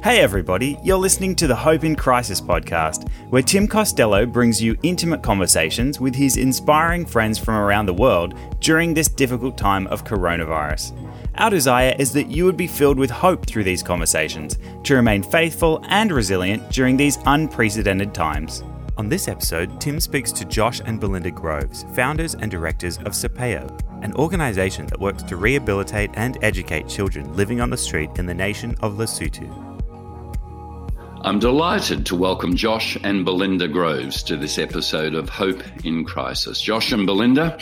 Hey, everybody, you're listening to the Hope in Crisis podcast, where Tim Costello brings you intimate conversations with his inspiring friends from around the world during this difficult time of coronavirus. Our desire is that you would be filled with hope through these conversations to remain faithful and resilient during these unprecedented times. On this episode, Tim speaks to Josh and Belinda Groves, founders and directors of Sepheo, an organisation that works to rehabilitate and educate children living on the street in the nation of Lesotho. I'm delighted to welcome Josh and Belinda Groves to this episode of Hope in Crisis. Josh and Belinda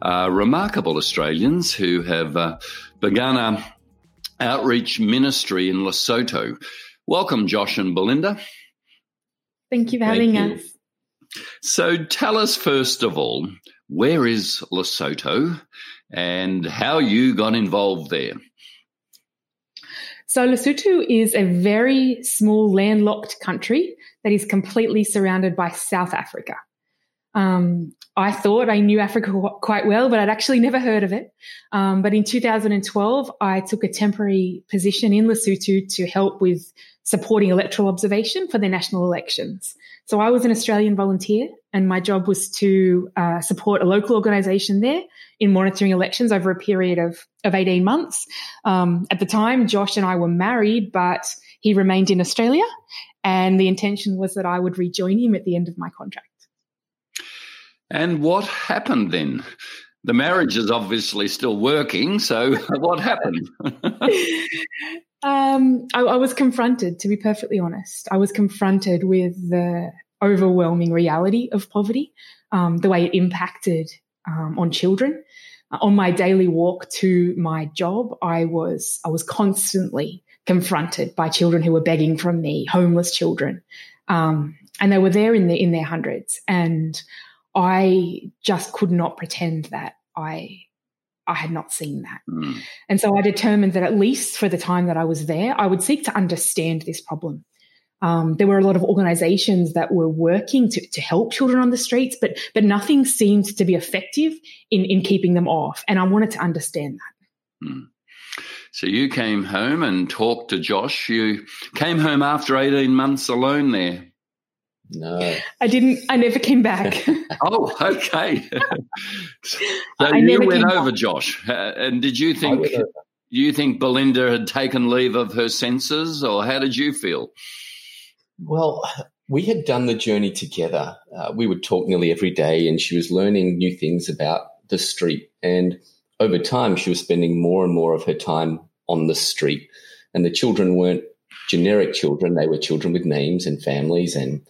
are remarkable Australians who have uh, begun a outreach ministry in Lesotho. Welcome, Josh and Belinda. Thank you for having you. us. So tell us, first of all, where is Lesotho and how you got involved there? So Lesotho is a very small landlocked country that is completely surrounded by South Africa. Um, I thought I knew Africa quite well, but I'd actually never heard of it. Um, but in 2012, I took a temporary position in Lesotho to help with supporting electoral observation for the national elections. So I was an Australian volunteer, and my job was to uh, support a local organisation there in monitoring elections over a period of of 18 months. Um, at the time, Josh and I were married, but he remained in Australia, and the intention was that I would rejoin him at the end of my contract. And what happened then? The marriage is obviously still working, so what happened? um, I, I was confronted, to be perfectly honest, I was confronted with the overwhelming reality of poverty, um, the way it impacted um, on children. Uh, on my daily walk to my job, I was I was constantly confronted by children who were begging from me, homeless children, um, and they were there in the in their hundreds. And I just could not pretend that I I had not seen that. Mm. And so I determined that at least for the time that I was there, I would seek to understand this problem. Um, there were a lot of organizations that were working to, to help children on the streets, but but nothing seemed to be effective in, in keeping them off. And I wanted to understand that. Mm. So you came home and talked to Josh. You came home after 18 months alone there. No. I didn't. I never came back. Oh, okay. so I you went came over, Josh. Uh, and did you think went you think Belinda had taken leave of her senses, or how did you feel? Well, we had done the journey together. Uh, we would talk nearly every day, and she was learning new things about the street. And over time, she was spending more and more of her time on the street. And the children weren't generic children, they were children with names and families and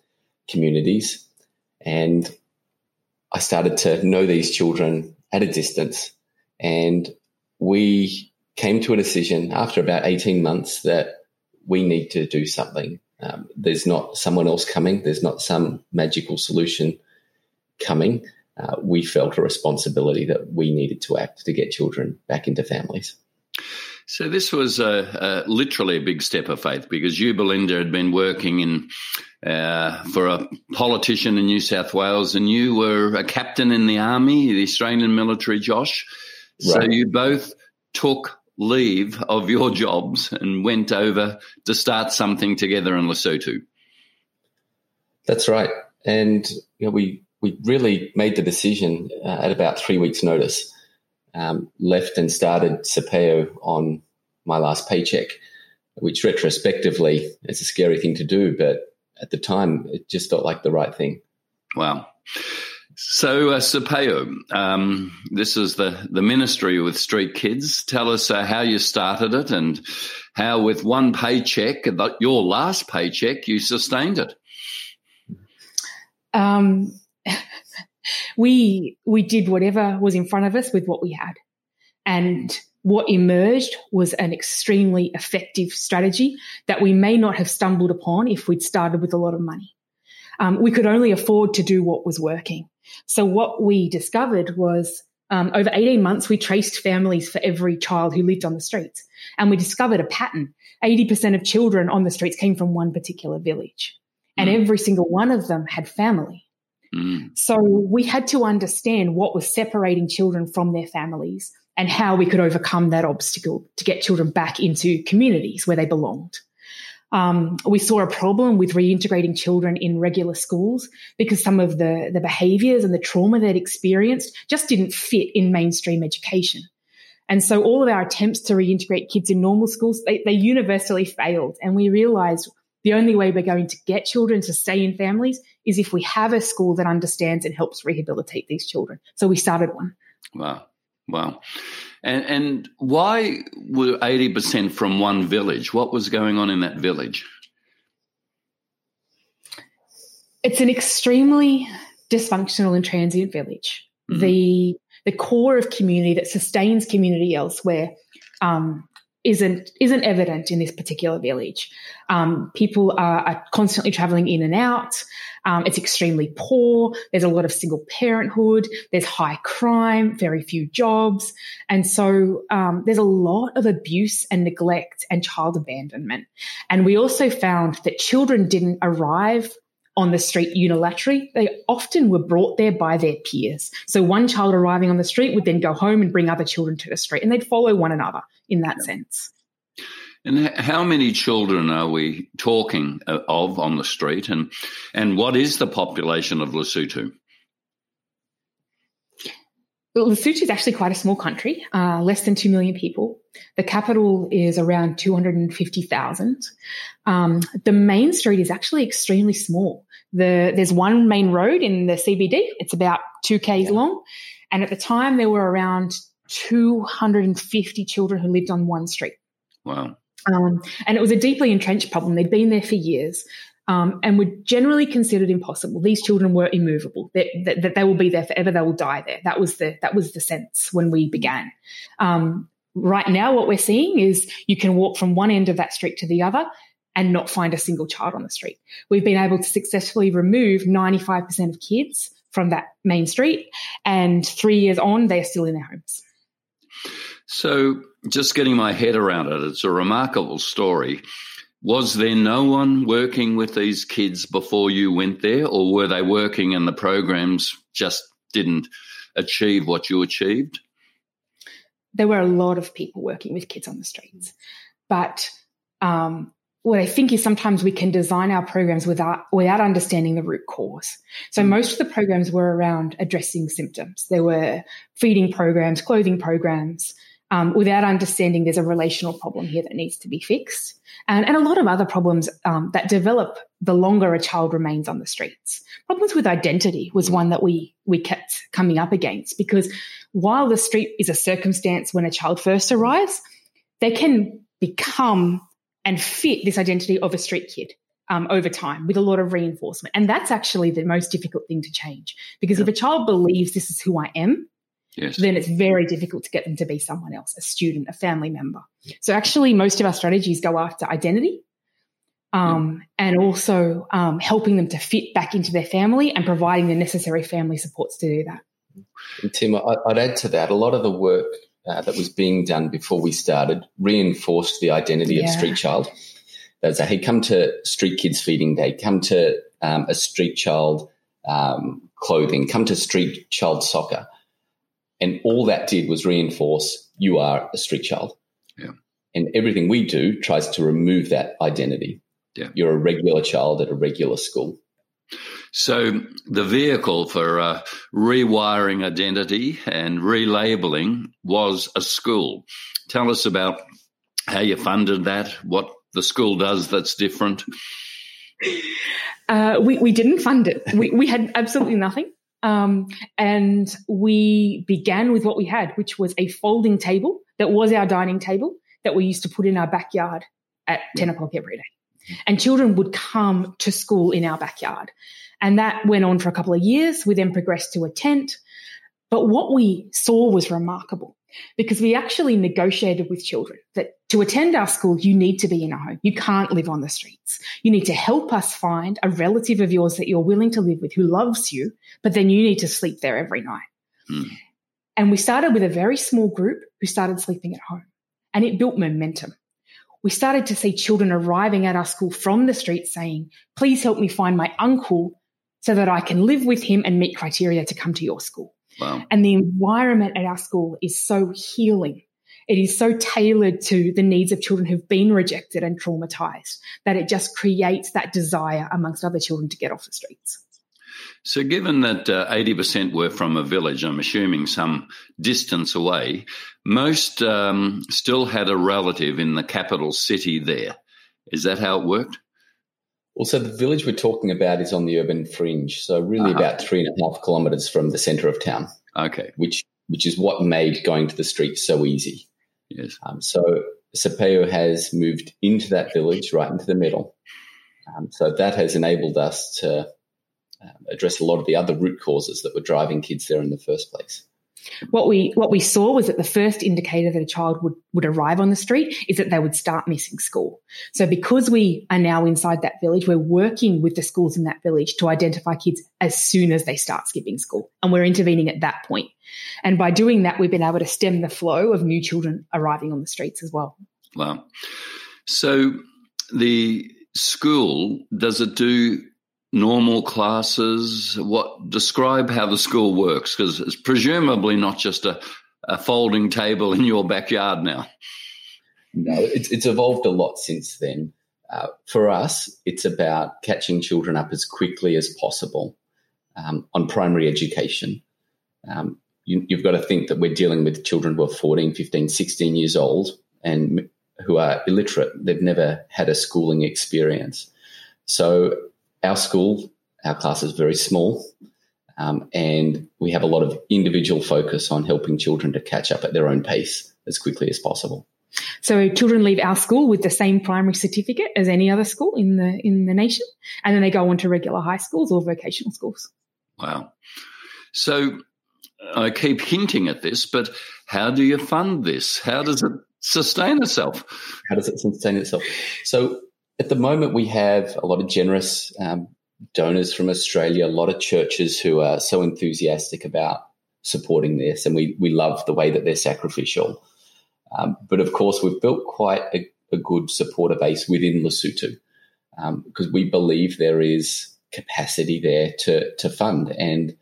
communities. And I started to know these children at a distance. And we came to a decision after about 18 months that we need to do something. Um, there's not someone else coming, there's not some magical solution coming. Uh, we felt a responsibility that we needed to act to get children back into families. So this was a, a, literally a big step of faith because you, Belinda, had been working in uh, for a politician in New South Wales, and you were a captain in the army, the Australian military, Josh. So Right. you both took leave of your jobs and went over to start something together in Lesotho. That's right. And you know, we we really made the decision uh, at about three weeks' notice. Um, left and started Sepheo on my last paycheck, which retrospectively is a scary thing to do, but at the time it just felt like the right thing. Wow. So, uh, Sepheo, um, this is the, the ministry with street kids. Tell us uh, how you started it and how, with one paycheck, your last paycheck, you sustained it. Um, we we did whatever was in front of us with what we had, and what emerged was an extremely effective strategy that we may not have stumbled upon if we'd started with a lot of money. Um, we could only afford to do what was working. So what we discovered was um, over 18 months, we traced families for every child who lived on the streets. And we discovered a pattern. 80% of children on the streets came from one particular village. And Mm. every single one of them had family. Mm. So we had to understand what was separating children from their families and how we could overcome that obstacle to get children back into communities where they belonged. Um, we saw a problem with reintegrating children in regular schools because some of the, the behaviors and the trauma they'd experienced just didn't fit in mainstream education. And so all of our attempts to reintegrate kids in normal schools, they, they universally failed. And we realized the only way we're going to get children to stay in families is if we have a school that understands and helps rehabilitate these children. So we started one. Wow. Wow. And, and why were 80% from one village? What was going on in that village? It's an extremely dysfunctional and transient village. Mm-hmm. The the core of community that sustains community elsewhere um, isn't isn't evident in this particular village. Um, people are, are, constantly traveling in and out. Um, it's extremely poor. There's a lot of single parenthood. There's high crime, very few jobs, and so um, there's a lot of abuse and neglect and child abandonment. And we also found that children didn't arrive on the street unilaterally. They often were brought there by their peers. So one child arriving on the street would then go home and bring other children to the street, and they'd follow one another in that sense. And how many children are we talking uh, of on the street, and and what is the population of Lesotho? Lesotho is actually quite a small country, uh, less than 2 million people. The capital is around 250,000. Um, the main street is actually extremely small. The, there's one main road in the CBD. It's about 2 Ks yeah. long. And at the time, there were around 250 children who lived on one street. Wow. Um, and it was a deeply entrenched problem. They'd been there for years um, and were generally considered impossible. These children were immovable; that, that, that, they will be there forever. They will die there. That was the that was the sense when we began. Um, right now, what we're seeing is you can walk from one end of that street to the other and not find a single child on the street. We've been able to successfully remove 95% of kids from that main street, and three years on, they are still in their homes. So, just getting my head around it, it's a remarkable story. Was there no one working with these kids before you went there, or were they working and the programs just didn't achieve what you achieved? There were a lot of people working with kids on the streets. But um, what I think is sometimes we can design our programs without without understanding the root cause. So mm. most of the programs were around addressing symptoms. There were feeding programs, clothing programs, um, without understanding there's a relational problem here that needs to be fixed. And, and a lot of other problems um, that develop the longer a child remains on the streets. Problems with identity was one that we, we kept coming up against because while the street is a circumstance when a child first arrives, they can become and fit this identity of a street kid. Um, over time with a lot of reinforcement. And that's actually the most difficult thing to change because yeah. if a child believes this is who I am, yes. then it's very difficult to get them to be someone else, a student, a family member. So actually, most of our strategies go after identity. Um, yeah. And also um, helping them to fit back into their family and providing the necessary family supports to do that. And Tim, I'd add to that a lot of the work uh, that was being done before we started reinforced the identity yeah. of Street Child. There's a hey, come to Street Kids Feeding Day, come to um, a Street Child um, clothing, come to Street Child soccer. And all that did was reinforce you are a street child. Yeah. And everything we do tries to remove that identity. Yeah. You're a regular child at a regular school. So the vehicle for uh, rewiring identity and relabeling was a school. Tell us about how you funded that, what the school does that's different. Uh, we, we didn't fund it. We, we had absolutely nothing. Um, and we began with what we had, which was a folding table that was our dining table that we used to put in our backyard at 10 o'clock every day. And children would come to school in our backyard. And that went on for a couple of years. We then progressed to a tent. But what we saw was remarkable because we actually negotiated with children that to attend our school, you need to be in a home. You can't live on the streets. You need to help us find a relative of yours that you're willing to live with who loves you, but then you need to sleep there every night. Hmm. And we started with a very small group who started sleeping at home and it built momentum. We started to see children arriving at our school from the street saying, please help me find my uncle so that I can live with him and meet criteria to come to your school. Wow. And the environment at our school is so healing. it is so tailored to the needs of children who've been rejected and traumatized that it just creates that desire amongst other children to get off the streets. So, given that uh, 80% were from a village, I'm assuming some distance away, most um, still had a relative in the capital city there. Is that how it worked? Well, so the village we're talking about is on the urban fringe, so really uh-huh. about three and a half kilometres from the centre of town. Okay. Which which is what made going to the streets so easy. Yes. Um, so Sepheo has moved into that village, right into the middle. Um, so that has enabled us to um, address a lot of the other root causes that were driving kids there in the first place. What we what we saw was that the first indicator that a child would would arrive on the street is that they would start missing school. So because we are now inside that village, we're working with the schools in that village to identify kids as soon as they start skipping school, and we're intervening at that point. And by doing that, we've been able to stem the flow of new children arriving on the streets as well. Wow. So the school does it do normal classes? What describe how the school works? Because it's presumably not just a, a folding table in your backyard now. No, it's, it's evolved a lot since then. Uh, for us, it's about catching children up as quickly as possible um, on primary education. Um, you, you've got to think that we're dealing with children who are 14, 15, 16 years old and who are illiterate. They've never had a schooling experience. So our school, our class is very small, um, and we have a lot of individual focus on helping children to catch up at their own pace as quickly as possible. So children leave our school with the same primary certificate as any other school in the in the nation, and then they go on to regular high schools or vocational schools. Wow. So I keep hinting at this, but how do you fund this? How does it sustain itself? How does it sustain itself? So at the moment, we have a lot of generous um, donors from Australia, a lot of churches who are so enthusiastic about supporting this, and we we love the way that they're sacrificial. Um, but of course, we've built quite a, a good supporter base within Lesotho because um, we believe there is capacity there to to fund, and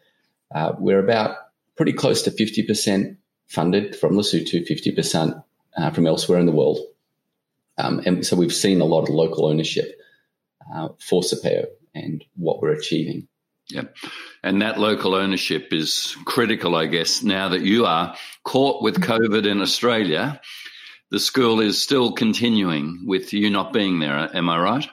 uh, we're about pretty close to fifty percent funded from Lesotho, fifty percent uh, from elsewhere in the world. Um, and so we've seen a lot of local ownership uh, for Sepheo and what we're achieving. Yeah. And that local ownership is critical, I guess, now that you are caught with COVID in Australia. The school is still continuing with you not being there. Am I right?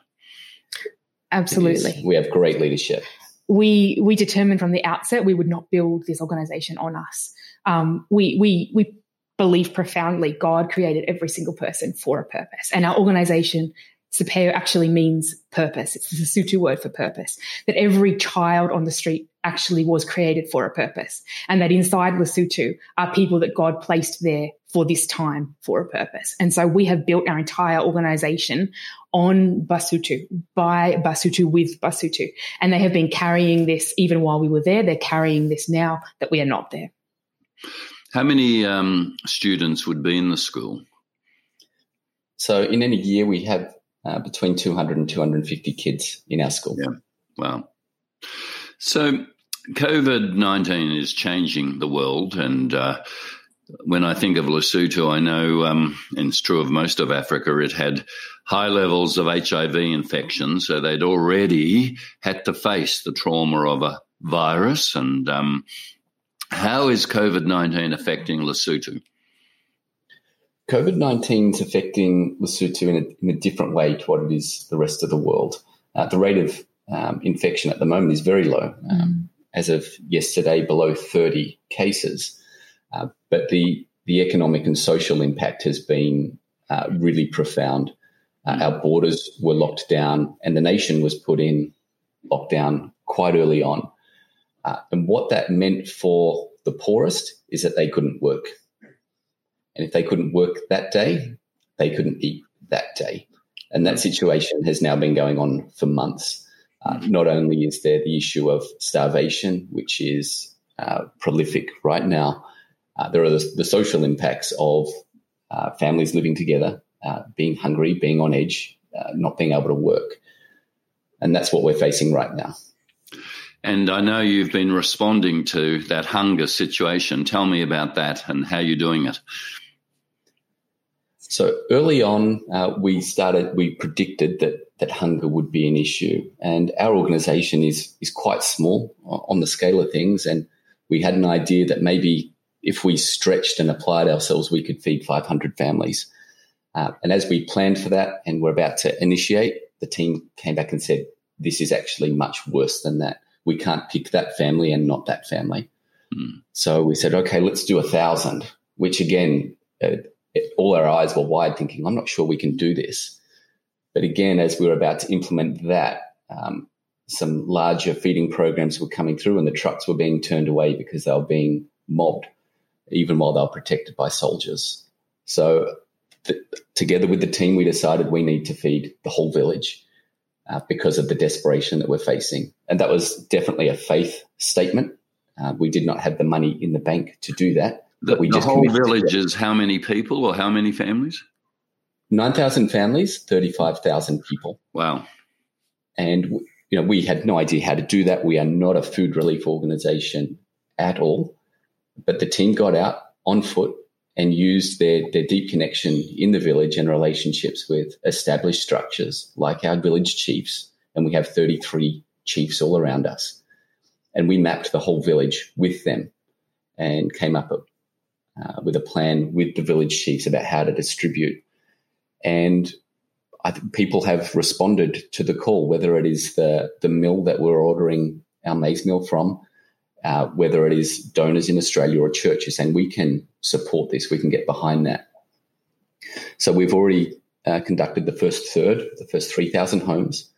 Absolutely. We have great leadership. We we determined from the outset we would not build this organization on us. Um, we we we believe profoundly God created every single person for a purpose. And our organization, Sepheo, actually means purpose. It's the Sotho word for purpose. That every child on the street actually was created for a purpose. And that inside Lesotho are people that God placed there for this time for a purpose. And so we have built our entire organization on Basotho, by Basotho, with Basotho. And they have been carrying this even while we were there. They're carrying this now that we are not there. How many um, students would be in the school? So, in any year, we have uh, between 200 and 250 kids in our school. Yeah. Wow. So, COVID 19 is changing the world. And uh, when I think of Lesotho, I know, um, and it's true of most of Africa, it had high levels of HIV infection. So, they'd already had to face the trauma of a virus and um, how is COVID 19 affecting Lesotho? COVID 19 is affecting Lesotho in a, in a, different way to what it is the rest of the world. Uh, the rate of um, infection at the moment is very low. Um, mm. As of yesterday, below 30 cases. Uh, but the, the economic and social impact has been uh, really profound. Uh. Our borders were locked down, and the nation was put in lockdown quite early on. Uh, and what that meant for the poorest is that they couldn't work. And if they couldn't work that day, they couldn't eat that day. And that situation has now been going on for months. Uh, not only is there the issue of starvation, which is uh, prolific right now, uh, there are the, the, social impacts of uh, families living together, uh, being hungry, being on edge, not being able to work. And that's what we're facing right now. And I know you've been responding to that hunger situation. Tell me about that and how you're doing it. So early on, uh, we started. We predicted that that hunger would be an issue, and our organisation is is quite small on the scale of things, and we had an idea that maybe if we stretched and applied ourselves, we could feed 500 families. Uh, and as we planned for that, and we're about to initiate, the team came back and said, "This is actually much worse than that. We can't pick that family and not that family." Mm. So we said, "Okay, let's do a thousand, which again. Uh, all our eyes were wide, thinking, I'm not sure we can do this. But again, as we were about to implement that, um, some larger feeding programs were coming through and the trucks were being turned away because they were being mobbed, even while they were protected by soldiers. So, th- together with the team, we decided we need to feed the whole village uh, because of the desperation that we're facing. And that was definitely a faith statement. Uh, we did not have the money in the bank to do that. The, we the whole village is how many people or how many families? 9,000 families, 35,000 people. Wow. And, you know, we had no idea how to do that. We are not a food relief organization at all. But the team got out on foot and used their, their deep connection in the village and relationships with established structures like our village chiefs. And we have 33 chiefs all around us. And we mapped the whole village with them and came up uh, with a plan with the village chiefs about how to distribute. And I think people have responded to the call, whether it is the, the mill that we're ordering our maize meal from, uh, whether it is donors in Australia or churches, saying we can support this, we can get behind that. So we've already uh, conducted the first third, the first 3,000 homes,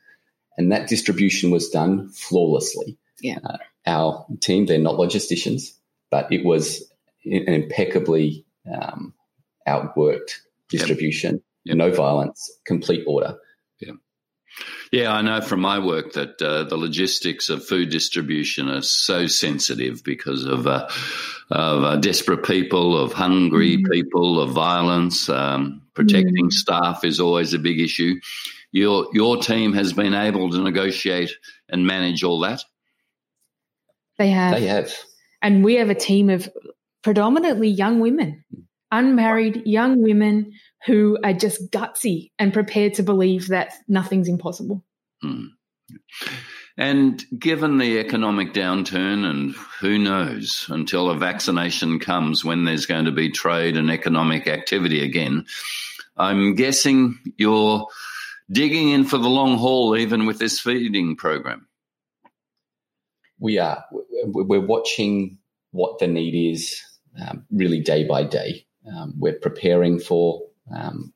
and that distribution was done flawlessly. Yeah. Uh, our team, they're not logisticians, but it was an impeccably um, outworked distribution, yep. Yep. no violence, complete order. Yeah. Yeah, I know from my work that uh, the logistics of food distribution are so sensitive because of uh, of uh, desperate people, of hungry mm-hmm. people, of violence. Um, protecting mm-hmm. staff is always a big issue. Your your team has been able to negotiate and manage all that. They have. They have. And we have a team of predominantly young women, unmarried young women who are just gutsy and prepared to believe that nothing's impossible. Hmm. And given the economic downturn, and who knows until a vaccination comes when there's going to be trade and economic activity again, I'm guessing you're digging in for the long haul, even with this feeding program. We are. We're watching what the need is um, really day by day. Um, we're preparing for um,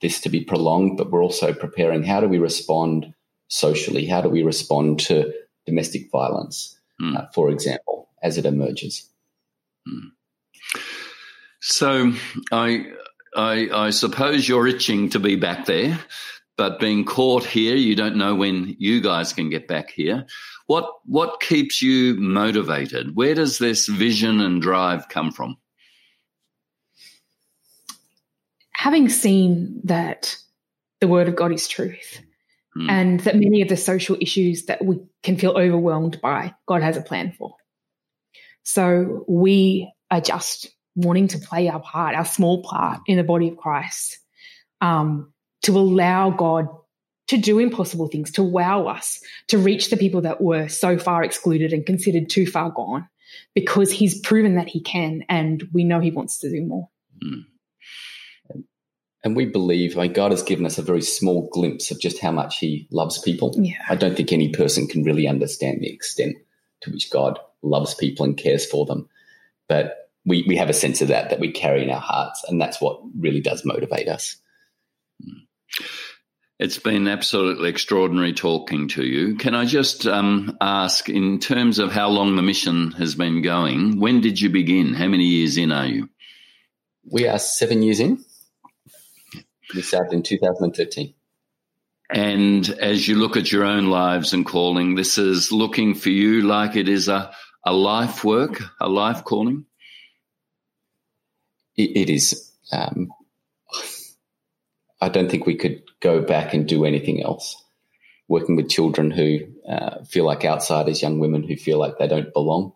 this to be prolonged, but we're also preparing how do we respond socially? How do we respond to domestic violence, mm. uh, for example, as it emerges? Mm. So I, I, I suppose you're itching to be back there, but being caught here, you don't know when you guys can get back here. What what keeps you motivated? Where does this vision and drive come from? Having seen that the word of God is truth hmm. and that many of the social issues that we can feel overwhelmed by, God has a plan for. So we are just wanting to play our part, our small part in the body of Christ, um, to allow God to do impossible things, to wow us, to reach the people that were so far excluded and considered too far gone, because he's proven that he can, and we know he wants to do more. Mm. And we believe, I mean, God has given us a very small glimpse of just how much He loves people. Yeah. I don't think any person can really understand the extent to which God loves people and cares for them. But we, we have a sense of that that we carry in our hearts, and that's what really does motivate us. It's been absolutely extraordinary talking to you. Can I just um, ask, in terms of how long the mission has been going, when did you begin? How many years in are you? We are seven years in. We started in 2013. And as you look at your own lives and calling, this is looking for you like it is a, a life work, a life calling? it, it is. Um, I don't think we could go back and do anything else. Working with children who uh, feel like outsiders, young women who feel like they don't belong,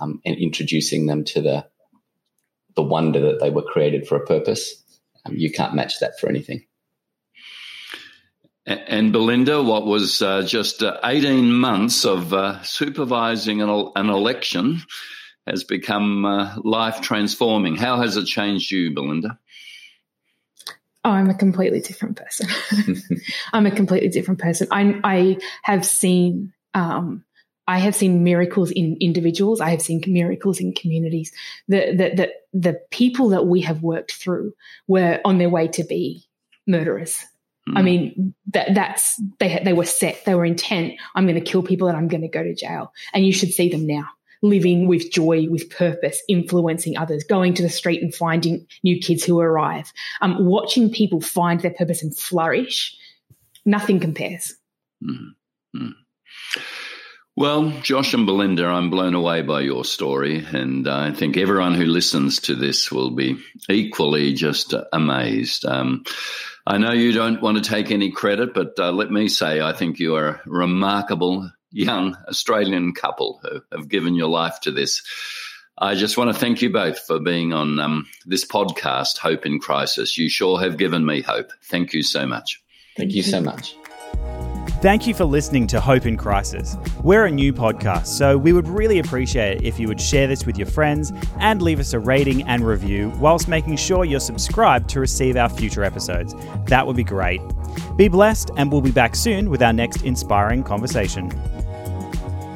um, and introducing them to the the wonder that they were created for a purpose, you can't match that for anything. And Belinda, what was uh, just uh, 18 months of uh, supervising an, an, election has become uh, life transforming. How has it changed you, Belinda? Oh, I'm a completely different person. I'm a completely different person. I, I have seen um, I have seen miracles in individuals. I have seen miracles in communities. The, the, the, the people that we have worked through were on their way to be murderers. Mm. I mean, that, that's, they, they were set, they were intent. I'm going to kill people and I'm going to go to jail. And you should see them now living with joy, with purpose, influencing others, going to the street and finding new kids who arrive, um, watching people find their purpose and flourish. Nothing compares. Mm. Mm. Well, Josh and Belinda, I'm blown away by your story, and I think everyone who listens to this will be equally just amazed. Um, I know you don't want to take any credit, but uh, let me say I think you are a remarkable young Australian couple who have given your life to this. I just want to thank you both for being on um, this podcast, Hope in Crisis. You sure have given me hope. Thank you so much. Thank you so much. Thank you for listening to Hope in Crisis. We're a new podcast, so we would really appreciate it if you would share this with your friends and leave us a rating and review whilst making sure you're subscribed to receive our future episodes. That would be great. Be blessed, and we'll be back soon with our next inspiring conversation.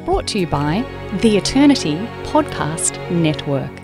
Brought to you by the Eternity Podcast Network.